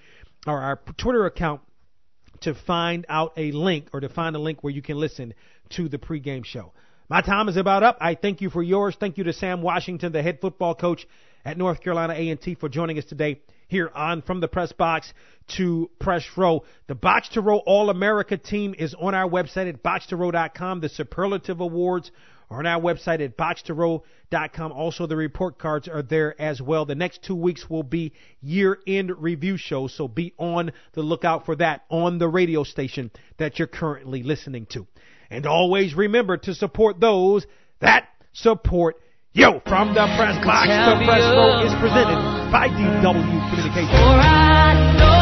or our Twitter account to find out a link or to find a link where you can listen to the pregame show. My time is about up. I thank you for yours. Thank you to Sam Washington, the head football coach at North Carolina A&T, for joining us today here on From the Press Box to Press Row. The Box to Row All America team is on our website at boxtorow.com. The Superlative Awards are on our website at boxtorow.com. Also, the report cards are there as well. The next two weeks will be year end review shows, so be on the lookout for that on the radio station that you're currently listening to. And always remember to support those that support you. From the Press Box, the Press Row is presented by DW Communications.